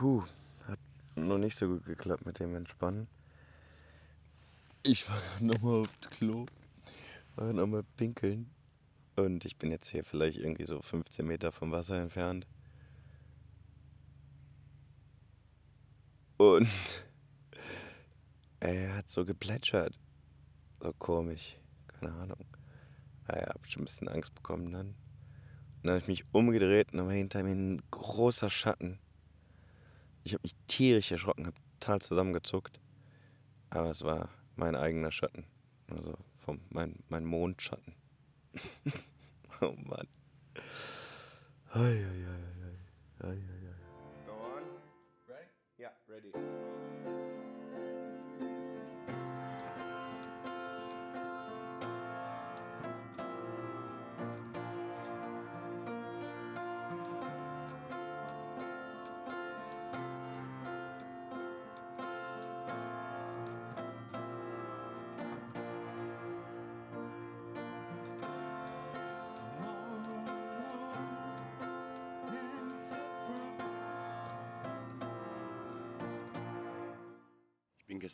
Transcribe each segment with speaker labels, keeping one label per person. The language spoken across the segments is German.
Speaker 1: Puh, hat noch nicht so gut geklappt mit dem Entspannen. Ich war gerade nochmal aufs Klo, war nochmal pinkeln. Und ich bin jetzt hier vielleicht irgendwie so 15 Meter vom Wasser entfernt. Und er hat so geplätschert. So komisch. Keine Ahnung. Naja, hab schon ein bisschen Angst bekommen dann. Und dann habe ich mich umgedreht und dann war hinter mir ein großer Schatten. Ich habe mich tierisch erschrocken, habe total zusammengezuckt. Aber es war mein eigener Schatten. Also vom, mein, mein Mondschatten. oh Mann. Ei, ei, ei, ei, ei, ei.
Speaker 2: Go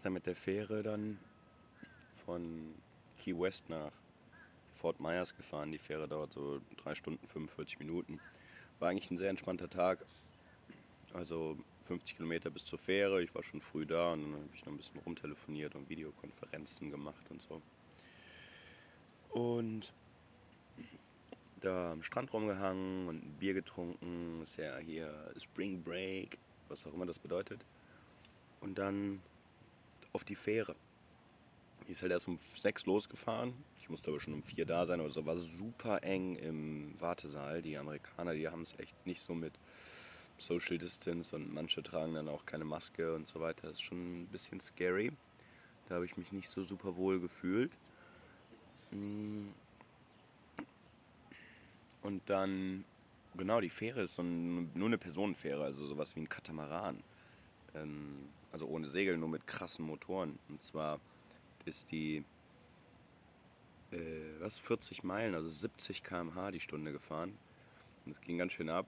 Speaker 2: Gestern mit der Fähre dann von Key West nach Fort Myers gefahren. Die Fähre dauert so 3 Stunden 45 Minuten. War eigentlich ein sehr entspannter Tag. Also 50 Kilometer bis zur Fähre. Ich war schon früh da und dann habe ich noch ein bisschen rumtelefoniert und Videokonferenzen gemacht und so. Und da am Strand rumgehangen und ein Bier getrunken. Ist ja hier Spring Break, was auch immer das bedeutet. Und dann auf die Fähre. Die ist halt erst um sechs losgefahren. Ich musste aber schon um vier da sein. Also war super eng im Wartesaal. Die Amerikaner, die haben es echt nicht so mit Social Distance und manche tragen dann auch keine Maske und so weiter. Das ist schon ein bisschen scary. Da habe ich mich nicht so super wohl gefühlt. Mm. Und dann, genau, die Fähre ist so ein, nur eine Personenfähre, also sowas wie ein Katamaran. Ähm, also ohne Segel, nur mit krassen Motoren. Und zwar ist die, äh, was, 40 Meilen, also 70 km/h die Stunde gefahren. Und es ging ganz schön ab,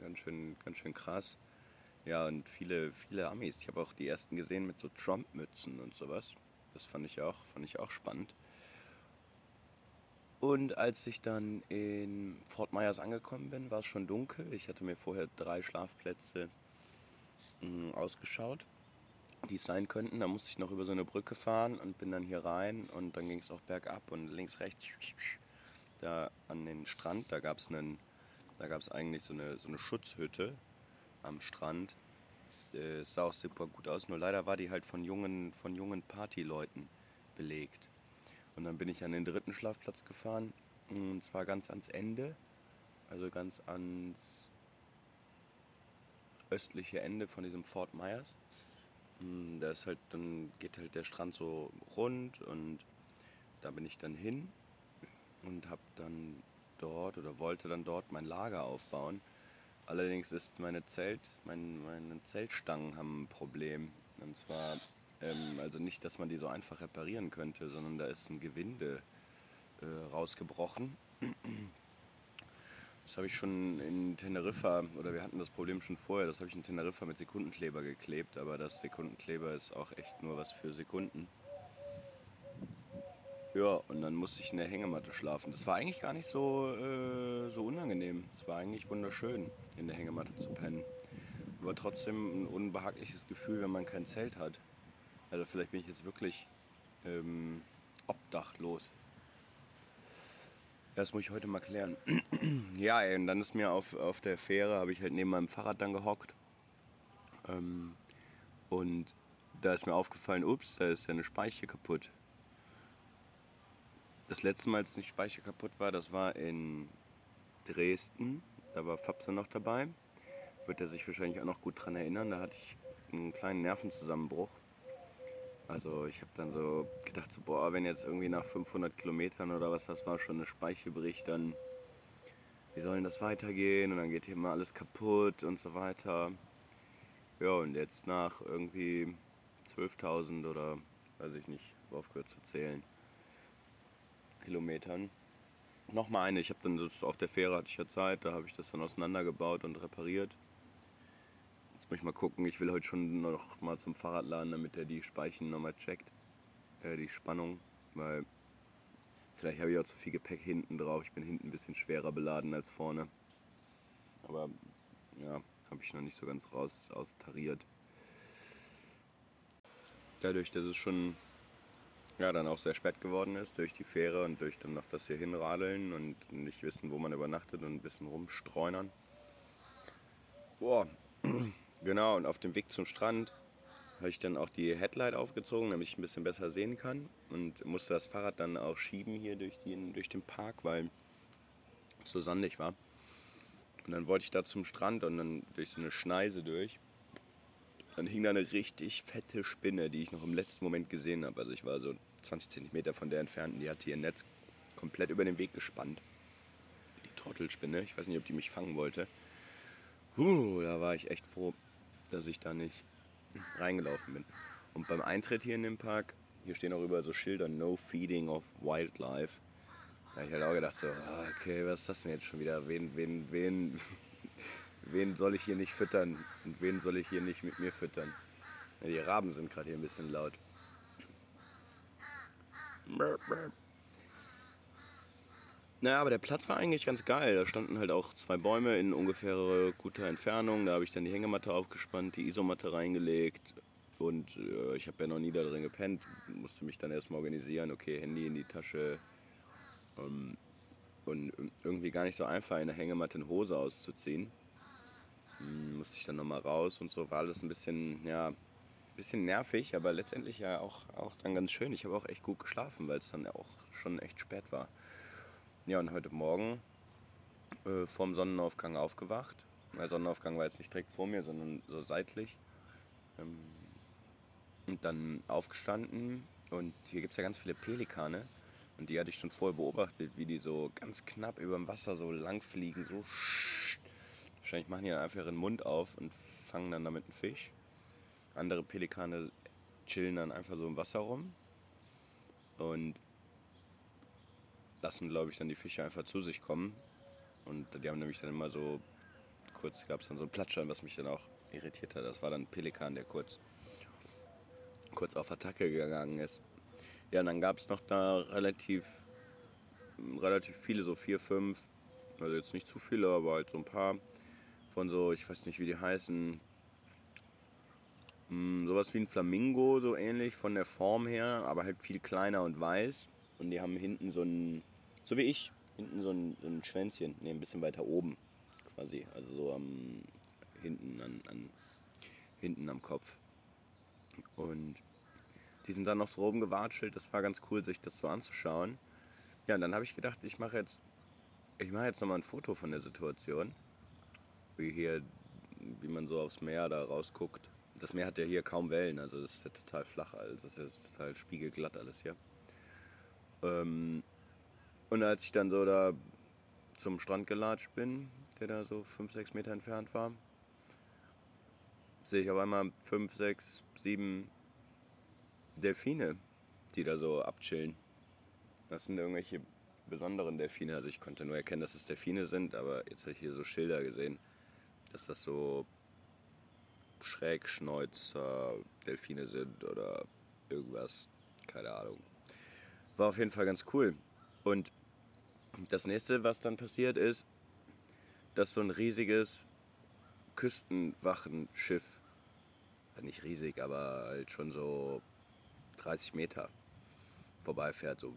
Speaker 2: ganz schön, ganz schön krass. Ja, und viele, viele Amis. Ich habe auch die ersten gesehen mit so Trump-Mützen und sowas. Das fand ich auch, fand ich auch spannend. Und als ich dann in Fort Myers angekommen bin, war es schon dunkel. Ich hatte mir vorher drei Schlafplätze mh, ausgeschaut, die es sein könnten. Da musste ich noch über so eine Brücke fahren und bin dann hier rein und dann ging es auch bergab und links, rechts, da an den Strand, da gab es einen, da gab es eigentlich so eine, so eine Schutzhütte am Strand. Äh, Es sah auch super gut aus, nur leider war die halt von jungen, von jungen Partyleuten belegt. Und dann bin ich an den dritten Schlafplatz gefahren, und zwar ganz ans Ende, also ganz ans östliche Ende von diesem Fort Myers. Mm, Da ist halt, dann geht halt der Strand so rund und da bin ich dann hin und habe dann dort oder wollte dann dort mein Lager aufbauen. Allerdings ist meine Zelt, mein, meine Zeltstangen haben ein Problem. Und zwar, ähm, also nicht, dass man die so einfach reparieren könnte, sondern da ist ein Gewinde äh, rausgebrochen. Das habe ich schon in Teneriffa, oder wir hatten das Problem schon vorher, das habe ich in Teneriffa mit Sekundenkleber geklebt, aber das Sekundenkleber ist auch echt nur was für Sekunden. Ja, und dann musste ich in der Hängematte schlafen. Das war eigentlich gar nicht so, äh, so unangenehm. Es war eigentlich wunderschön, in der Hängematte zu pennen. Aber trotzdem ein unbehagliches Gefühl, wenn man kein Zelt hat. Also vielleicht bin ich jetzt wirklich ähm, obdachlos. Das muss ich heute mal klären. ja, ey, und dann ist mir auf, auf der Fähre, habe ich halt neben meinem Fahrrad dann gehockt. Ähm, und da ist mir aufgefallen, ups, da ist ja eine Speiche kaputt. Das letzte Mal, als die Speicher kaputt war, das war in Dresden. Da war Fabse noch dabei. Wird er sich wahrscheinlich auch noch gut dran erinnern. Da hatte ich einen kleinen Nervenzusammenbruch. Also ich habe dann so gedacht, so, boah, wenn jetzt irgendwie nach 500 Kilometern oder was das war, schon eine Speiche bricht, dann wie soll denn das weitergehen? Und dann geht hier mal alles kaputt und so weiter. Ja, und jetzt nach irgendwie 12.000 oder weiß ich nicht, aufgehört zu zählen, Kilometern. Nochmal eine, ich habe dann das auf der Fähre hatte ich ja Zeit, da habe ich das dann auseinandergebaut und repariert. Jetzt muss ich mal gucken. Ich will heute schon noch mal zum Fahrradladen, damit er die Speichen nochmal checkt. Äh, die Spannung. Weil vielleicht habe ich auch zu viel Gepäck hinten drauf. Ich bin hinten ein bisschen schwerer beladen als vorne. Aber ja, habe ich noch nicht so ganz raus austariert. Dadurch, dass es schon ja, dann auch sehr spät geworden ist durch die Fähre und durch dann noch das hier hinradeln und nicht wissen, wo man übernachtet und ein bisschen rumstreunern. Boah, genau, und auf dem Weg zum Strand habe ich dann auch die Headlight aufgezogen, damit ich ein bisschen besser sehen kann und musste das Fahrrad dann auch schieben hier durch den, durch den Park, weil es so sandig war. Und dann wollte ich da zum Strand und dann durch so eine Schneise durch. Dann hing da eine richtig fette Spinne, die ich noch im letzten Moment gesehen habe. Also ich war so 20 cm von der entfernt und die hatte ihr Netz komplett über den Weg gespannt. Die Trottelspinne, ich weiß nicht, ob die mich fangen wollte. Uh, da war ich echt froh, dass ich da nicht reingelaufen bin. Und beim Eintritt hier in den Park, hier stehen auch überall so Schilder, No Feeding of Wildlife. Da habe ich halt auch gedacht so, ah, okay, was ist das denn jetzt schon wieder? Wen, wen, wen, wen soll ich hier nicht füttern und wen soll ich hier nicht mit mir füttern? Die Raben sind gerade hier ein bisschen laut. Naja, aber der Platz war eigentlich ganz geil. Da standen halt auch zwei Bäume in ungefähr guter Entfernung. Da habe ich dann die Hängematte aufgespannt, die Isomatte reingelegt. Und äh, ich habe ja noch nie da drin gepennt. Musste mich dann erstmal organisieren. Okay, Handy in die Tasche. Ähm, und irgendwie gar nicht so einfach, eine Hängematte in Hose auszuziehen. Hm, musste ich dann nochmal raus und so. War alles ein bisschen, ja, bisschen nervig, aber letztendlich ja auch, auch dann ganz schön. Ich habe auch echt gut geschlafen, weil es dann auch schon echt spät war. Ja, und heute Morgen äh, vorm Sonnenaufgang aufgewacht. Der Sonnenaufgang war jetzt nicht direkt vor mir, sondern so seitlich. Ähm, und dann aufgestanden. Und hier gibt es ja ganz viele Pelikane. Und die hatte ich schon vorher beobachtet, wie die so ganz knapp über dem Wasser so lang fliegen. So Wahrscheinlich machen die dann einfach ihren Mund auf und fangen dann damit einen Fisch. Andere Pelikane chillen dann einfach so im Wasser rum. Und lassen, glaube ich, dann die Fische einfach zu sich kommen. Und die haben nämlich dann immer so, kurz gab es dann so ein Platschern, was mich dann auch irritiert hat. Das war dann ein Pelikan, der kurz, kurz auf Attacke gegangen ist. Ja, und dann gab es noch da relativ, relativ viele, so vier, fünf, also jetzt nicht zu viele, aber halt so ein paar von so, ich weiß nicht, wie die heißen, hm, sowas wie ein Flamingo, so ähnlich von der Form her, aber halt viel kleiner und weiß. Und die haben hinten so ein so wie ich. Hinten so ein, so ein Schwänzchen. Ne, ein bisschen weiter oben quasi. Also so am hinten an, an hinten am Kopf. Und die sind dann noch so oben gewatschelt. Das war ganz cool, sich das so anzuschauen. Ja, und dann habe ich gedacht, ich mache jetzt, ich mache jetzt nochmal ein Foto von der Situation. Wie hier, wie man so aufs Meer da rausguckt. Das Meer hat ja hier kaum Wellen, also das ist ja total flach, also das ist ja total spiegelglatt alles hier. Ähm, und als ich dann so da zum Strand gelatscht bin, der da so 5, 6 Meter entfernt war, sehe ich auf einmal 5, 6, 7 Delfine, die da so abchillen. Das sind irgendwelche besonderen Delfine. Also ich konnte nur erkennen, dass es Delfine sind, aber jetzt habe ich hier so Schilder gesehen, dass das so Schrägschnäuzer Delfine sind oder irgendwas. Keine Ahnung. War auf jeden Fall ganz cool. Und das nächste, was dann passiert ist, dass so ein riesiges Küstenwachenschiff, nicht riesig, aber halt schon so 30 Meter vorbeifährt, so,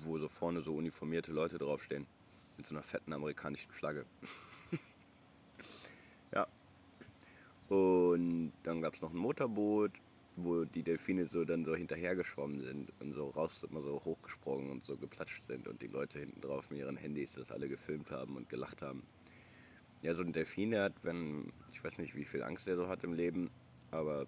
Speaker 2: wo so vorne so uniformierte Leute draufstehen, mit so einer fetten amerikanischen Flagge. ja. Und dann gab es noch ein Motorboot wo die Delfine so dann so hinterhergeschwommen sind und so raus immer so hochgesprungen und so geplatscht sind und die Leute hinten drauf mit ihren Handys das alle gefilmt haben und gelacht haben. Ja, so ein Delfin, der hat, wenn, ich weiß nicht, wie viel Angst er so hat im Leben, aber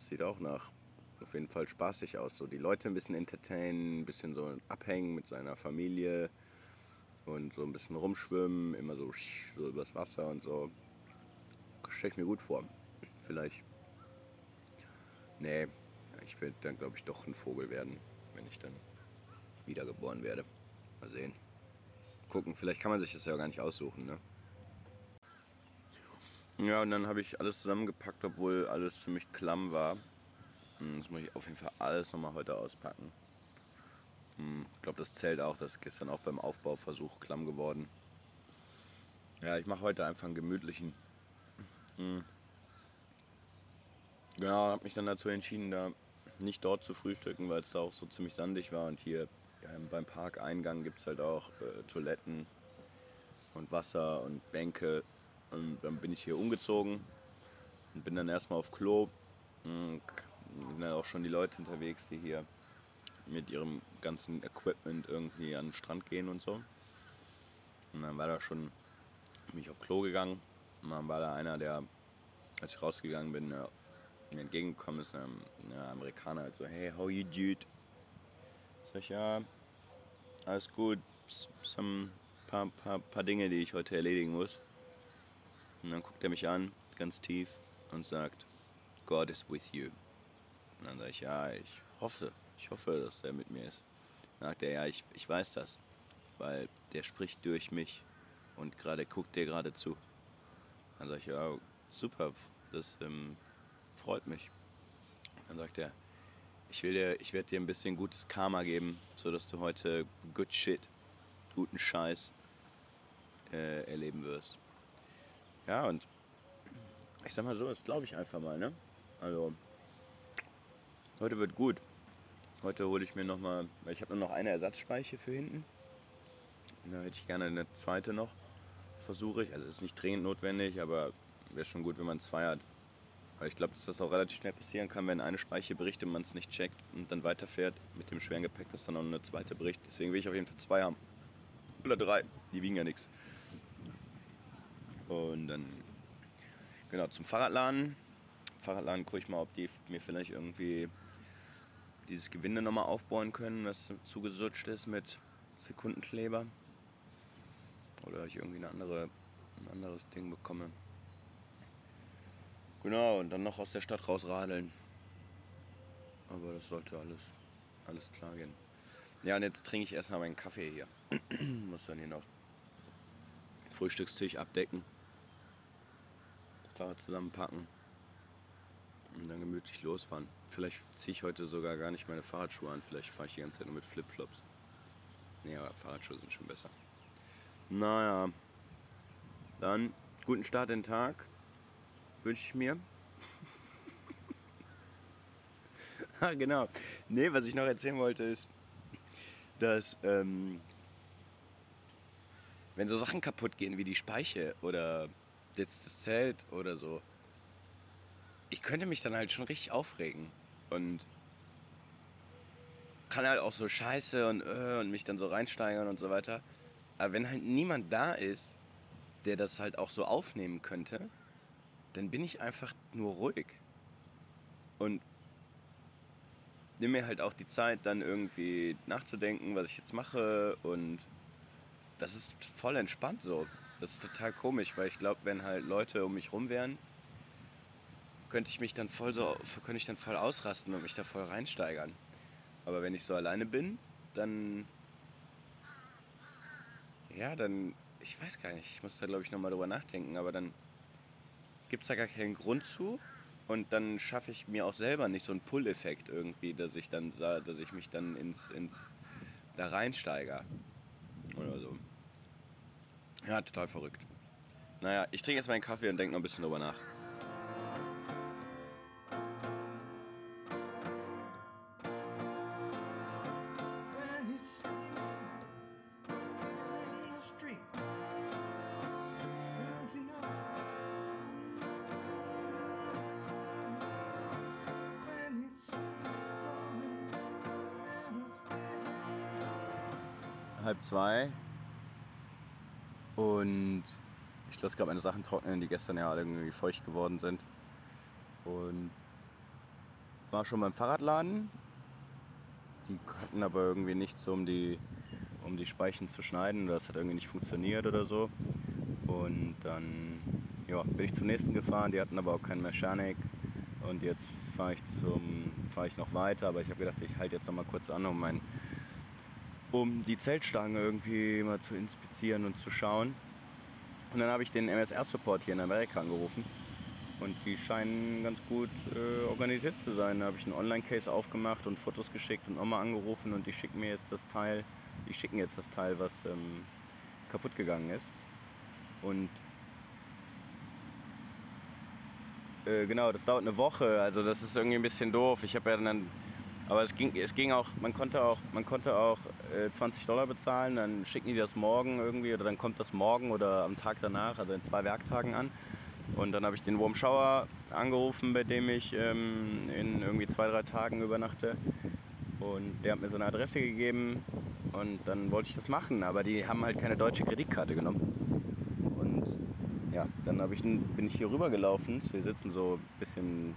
Speaker 2: sieht auch nach auf jeden Fall spaßig aus. So die Leute ein bisschen entertainen, ein bisschen so abhängen mit seiner Familie und so ein bisschen rumschwimmen, immer so, so übers Wasser und so. Stell ich mir gut vor. Vielleicht Nee, ich werde dann, glaube ich, doch ein Vogel werden, wenn ich dann wiedergeboren werde. Mal sehen. Gucken, vielleicht kann man sich das ja gar nicht aussuchen, ne? Ja, und dann habe ich alles zusammengepackt, obwohl alles ziemlich klamm war. Hm, Das muss ich auf jeden Fall alles nochmal heute auspacken. Hm, Ich glaube, das zählt auch. Das ist gestern auch beim Aufbauversuch klamm geworden. Ja, ich mache heute einfach einen gemütlichen. Hm. Genau, habe mich dann dazu entschieden, da nicht dort zu frühstücken, weil es da auch so ziemlich sandig war. Und hier ja, beim Parkeingang gibt es halt auch äh, Toiletten und Wasser und Bänke. Und dann bin ich hier umgezogen und bin dann erstmal auf Klo. Und sind dann auch schon die Leute unterwegs, die hier mit ihrem ganzen Equipment irgendwie an den Strand gehen und so. Und dann war da schon, bin ich auf Klo gegangen. Und dann war da einer, der, als ich rausgegangen bin, mir entgegengekommen ist, ein ja, Amerikaner, halt so, hey, how you dude? Sag ich, ja, alles gut, some paar, paar, paar Dinge, die ich heute erledigen muss. Und dann guckt er mich an, ganz tief, und sagt, God is with you. Und dann sage ich, ja, ich hoffe, ich hoffe, dass er mit mir ist. Dann sagt er, ja, ich, ich weiß das, weil der spricht durch mich und gerade guckt dir gerade zu. Dann sage ich, ja, super, das ähm, freut mich. Dann sagt er, ich ich werde dir ein bisschen gutes Karma geben, sodass du heute good shit, guten Scheiß äh, erleben wirst. Ja, und ich sag mal so, das glaube ich einfach mal, ne? Also, heute wird gut. Heute hole ich mir nochmal, weil ich habe nur noch eine Ersatzspeiche für hinten. Da hätte ich gerne eine zweite noch. Versuche ich. Also ist nicht dringend notwendig, aber wäre schon gut, wenn man zwei hat. Weil ich glaube, dass das auch relativ schnell passieren kann, wenn eine Speiche bricht und man es nicht checkt und dann weiterfährt mit dem schweren Gepäck, dass dann auch eine zweite bricht. Deswegen will ich auf jeden Fall zwei haben. Oder drei. Die wiegen ja nichts. Und dann, genau, zum Fahrradladen. Fahrradladen gucke ich mal, ob die mir vielleicht irgendwie dieses Gewinde nochmal aufbauen können, was zugesutscht ist mit Sekundenkleber. Oder ich irgendwie eine andere, ein anderes Ding bekomme. Genau, und dann noch aus der Stadt rausradeln. Aber das sollte alles, alles klar gehen. Ja, und jetzt trinke ich erstmal meinen Kaffee hier. Muss dann hier noch Frühstückstisch abdecken. Fahrrad zusammenpacken. Und dann gemütlich losfahren. Vielleicht ziehe ich heute sogar gar nicht meine Fahrradschuhe an. Vielleicht fahre ich die ganze Zeit nur mit Flipflops. Nee, aber Fahrradschuhe sind schon besser. Naja. Dann guten Start in den Tag. Wünsche ich mir. ah, genau. Nee, was ich noch erzählen wollte ist, dass ähm, wenn so Sachen kaputt gehen wie die Speiche oder jetzt das Zelt oder so, ich könnte mich dann halt schon richtig aufregen und kann halt auch so scheiße und, äh, und mich dann so reinsteigern und so weiter. Aber wenn halt niemand da ist, der das halt auch so aufnehmen könnte, dann bin ich einfach nur ruhig. Und nehme mir halt auch die Zeit, dann irgendwie nachzudenken, was ich jetzt mache. Und das ist voll entspannt so. Das ist total komisch, weil ich glaube, wenn halt Leute um mich rum wären, könnte ich mich dann voll so, könnte ich dann voll ausrasten und mich da voll reinsteigern. Aber wenn ich so alleine bin, dann ja, dann ich weiß gar nicht, ich muss da glaube ich nochmal drüber nachdenken, aber dann gibt es da gar keinen Grund zu und dann schaffe ich mir auch selber nicht so einen Pull-Effekt irgendwie, dass ich dann dass ich mich dann ins, ins da reinsteiger oder so. Ja, total verrückt. Naja, ich trinke jetzt meinen Kaffee und denke noch ein bisschen drüber nach. Halb zwei. Und ich lasse gerade meine Sachen trocknen, die gestern ja alle irgendwie feucht geworden sind. Und war schon beim Fahrradladen. Die hatten aber irgendwie nichts, um die, um die Speichen zu schneiden. Das hat irgendwie nicht funktioniert oder so. Und dann ja, bin ich zum nächsten gefahren. Die hatten aber auch keinen Mechanik. Und jetzt fahre ich, fahre ich noch weiter. Aber ich habe gedacht, ich halte jetzt noch mal kurz an, um mein um die Zeltstange irgendwie mal zu inspizieren und zu schauen. Und dann habe ich den MSR-Support hier in Amerika angerufen. Und die scheinen ganz gut äh, organisiert zu sein. Da habe ich einen Online-Case aufgemacht und Fotos geschickt und nochmal angerufen und die schicken mir jetzt das Teil, die schicken jetzt das Teil, was ähm, kaputt gegangen ist. Und äh, genau, das dauert eine Woche, also das ist irgendwie ein bisschen doof. Ich habe ja dann, aber es ging, es ging auch, man konnte auch, man konnte auch äh, 20 Dollar bezahlen, dann schicken die das morgen irgendwie oder dann kommt das morgen oder am Tag danach, also in zwei Werktagen an. Und dann habe ich den Warm Shower angerufen, bei dem ich ähm, in irgendwie zwei, drei Tagen übernachte. Und der hat mir so eine Adresse gegeben und dann wollte ich das machen, aber die haben halt keine deutsche Kreditkarte genommen. Und ja, dann ich, bin ich hier rüber gelaufen. Hier sitzen so ein bisschen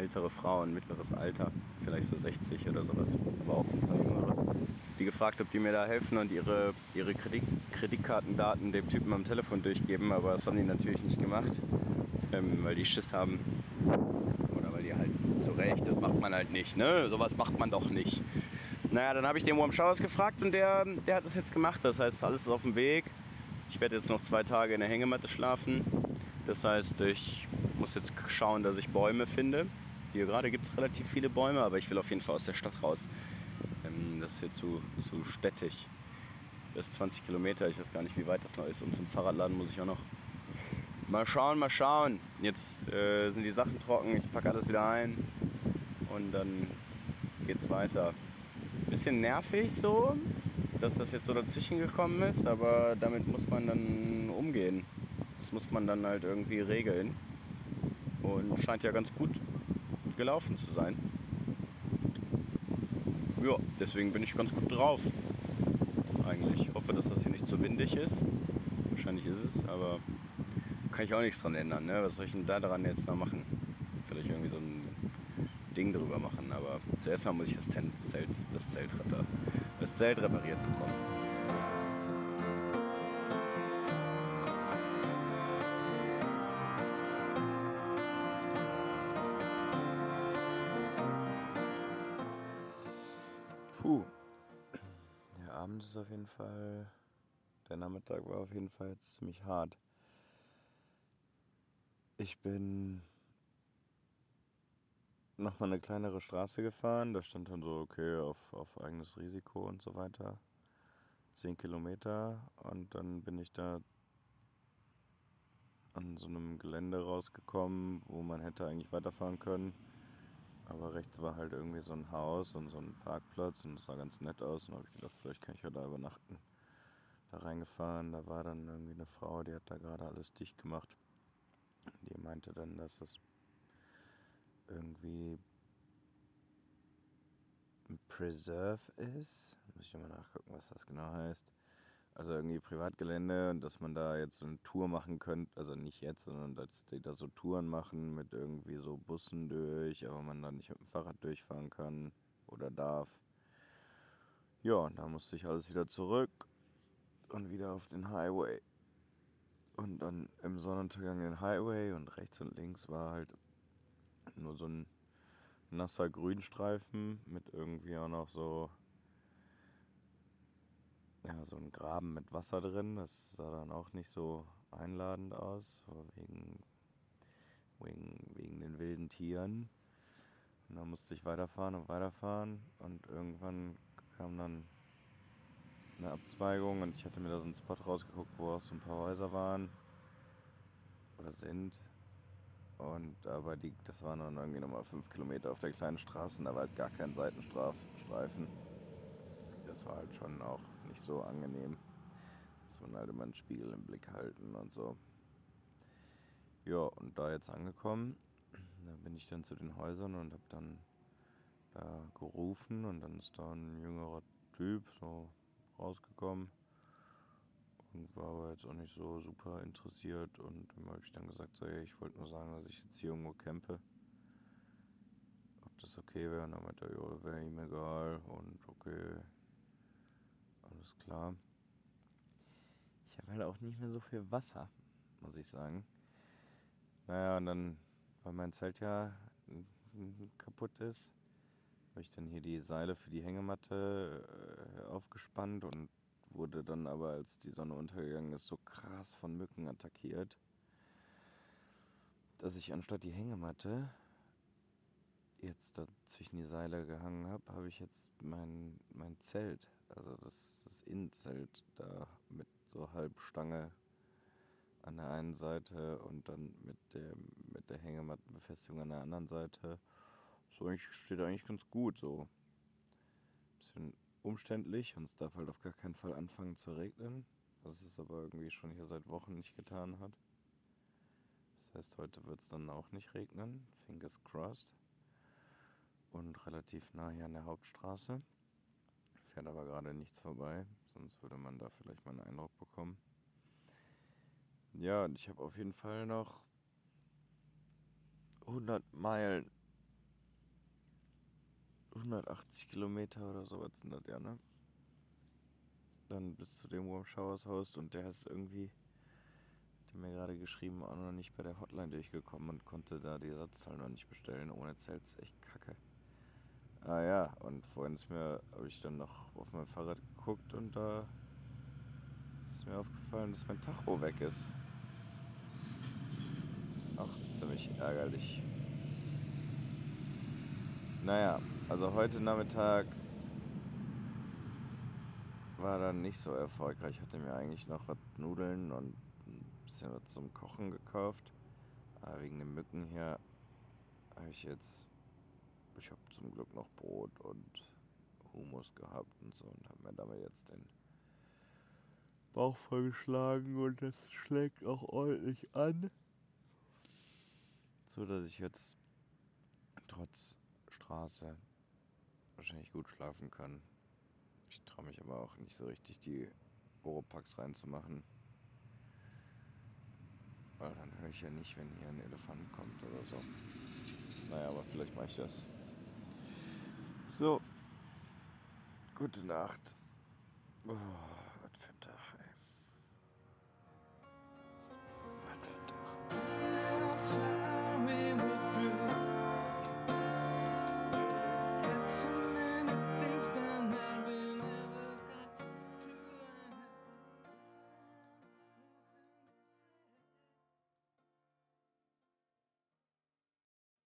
Speaker 2: ältere Frauen, mittleres Alter, vielleicht so 60 oder sowas, aber auch ein paar jüngere. Die gefragt, ob die mir da helfen und ihre, ihre Kredit, Kreditkartendaten dem Typen am Telefon durchgeben, aber das haben die natürlich nicht gemacht, ähm, weil die Schiss haben. Oder weil die halt zu Recht, das macht man halt nicht, ne? Sowas macht man doch nicht. Naja, dann habe ich den Warm Showers gefragt und der, der hat das jetzt gemacht. Das heißt, alles ist auf dem Weg. Ich werde jetzt noch zwei Tage in der Hängematte schlafen. Das heißt, ich muss jetzt schauen, dass ich Bäume finde. Hier gerade gibt es relativ viele Bäume, aber ich will auf jeden Fall aus der Stadt raus. Ähm, das ist hier zu, zu städtig. Das ist 20 Kilometer, ich weiß gar nicht, wie weit das noch ist. Und zum Fahrradladen muss ich auch noch. Mal schauen, mal schauen. Jetzt äh, sind die Sachen trocken, ich packe alles wieder ein und dann geht's weiter. Bisschen nervig so, dass das jetzt so dazwischen gekommen ist, aber damit muss man dann umgehen. Das muss man dann halt irgendwie regeln. Und scheint ja ganz gut gelaufen zu sein. Ja, deswegen bin ich ganz gut drauf. Eigentlich. Ich hoffe, dass das hier nicht zu windig ist. Wahrscheinlich ist es, aber kann ich auch nichts dran ändern. Ne? Was soll ich denn da dran jetzt noch machen? Vielleicht irgendwie so ein Ding drüber machen, aber zuerst mal muss ich das Zelt, das Zelt, das Zelt repariert bekommen.
Speaker 1: Auf jeden Fall jetzt ziemlich hart. Ich bin nochmal eine kleinere Straße gefahren. Da stand dann so, okay, auf, auf eigenes Risiko und so weiter. Zehn Kilometer. Und dann bin ich da an so einem Gelände rausgekommen, wo man hätte eigentlich weiterfahren können. Aber rechts war halt irgendwie so ein Haus und so ein Parkplatz und es sah ganz nett aus. Und habe ich gedacht, vielleicht kann ich ja da übernachten. Da reingefahren, da war dann irgendwie eine Frau, die hat da gerade alles dicht gemacht. Die meinte dann, dass das irgendwie ein Preserve ist. Muss ich mal nachgucken, was das genau heißt. Also irgendwie Privatgelände und dass man da jetzt so eine Tour machen könnte, also nicht jetzt, sondern dass die da so Touren machen mit irgendwie so Bussen durch, aber man da nicht mit dem Fahrrad durchfahren kann oder darf. Ja, und da musste ich alles wieder zurück und wieder auf den Highway. Und dann im Sonnenuntergang den Highway und rechts und links war halt nur so ein nasser Grünstreifen mit irgendwie auch noch so ja, so ein Graben mit Wasser drin. Das sah dann auch nicht so einladend aus, wegen, wegen, wegen den wilden Tieren. Und dann musste ich weiterfahren und weiterfahren und irgendwann kam dann eine Abzweigung und ich hatte mir da so einen Spot rausgeguckt, wo auch so ein paar Häuser waren oder sind. Und aber die, das waren dann irgendwie nochmal fünf Kilometer auf der kleinen Straße und da war halt gar kein Seitenstreifen. Das war halt schon auch nicht so angenehm. Muss man halt immer einen Spiegel im Blick halten und so. Ja, und da jetzt angekommen, da bin ich dann zu den Häusern und habe dann da gerufen und dann ist da ein jüngerer Typ so rausgekommen und war aber jetzt auch nicht so super interessiert und dem habe ich dann gesagt, so, ich wollte nur sagen, dass ich jetzt hier irgendwo campe. Ob das okay wäre und dann meinte er, ja, wäre ihm egal und okay, alles klar. Ich habe halt auch nicht mehr so viel Wasser, muss ich sagen. Naja, und dann, weil mein Zelt ja kaputt ist, habe ich dann hier die Seile für die Hängematte äh, aufgespannt und
Speaker 2: wurde dann aber, als die Sonne untergegangen ist, so krass von Mücken attackiert, dass ich anstatt die Hängematte jetzt da zwischen die Seile gehangen habe, habe ich jetzt mein, mein Zelt, also das, das Innenzelt da mit so Halbstange an der einen Seite und dann mit der, mit der Hängemattenbefestigung an der anderen Seite. So eigentlich, steht eigentlich ganz gut so. Bisschen umständlich und es darf halt auf gar keinen Fall anfangen zu regnen. Was es aber irgendwie schon hier seit Wochen nicht getan hat. Das heißt, heute wird es dann auch nicht regnen. Fingers crossed. Und relativ nah hier an der Hauptstraße. Fährt aber gerade nichts vorbei, sonst würde man da vielleicht mal einen Eindruck bekommen. Ja, und ich habe auf jeden Fall noch 100 Meilen 180 Kilometer oder sowas sind das ja, ne? Dann bis zu dem Warm Showers Host und der ist irgendwie, hat mir gerade geschrieben, auch noch nicht bei der Hotline durchgekommen und konnte da die Ersatzteile noch nicht bestellen. Ohne Zelt ist echt kacke. Ah ja, und vorhin ist mir, habe ich dann noch auf mein Fahrrad geguckt und da ist mir aufgefallen, dass mein Tacho weg ist. Auch ziemlich ärgerlich. Naja, also heute Nachmittag war dann nicht so erfolgreich. Ich hatte mir eigentlich noch was Nudeln und ein bisschen was zum Kochen gekauft. Aber wegen den Mücken hier habe ich jetzt, ich habe zum Glück noch Brot und Hummus gehabt und so und habe mir damit jetzt den Bauch vollgeschlagen und das schlägt auch ordentlich an. So dass ich jetzt trotz Straße gut schlafen kann. Ich traue mich aber auch nicht so richtig, die Oropax reinzumachen. Weil dann höre ich ja nicht, wenn hier ein Elefant kommt oder so. Naja, aber vielleicht mache ich das. So. Gute Nacht. Oh.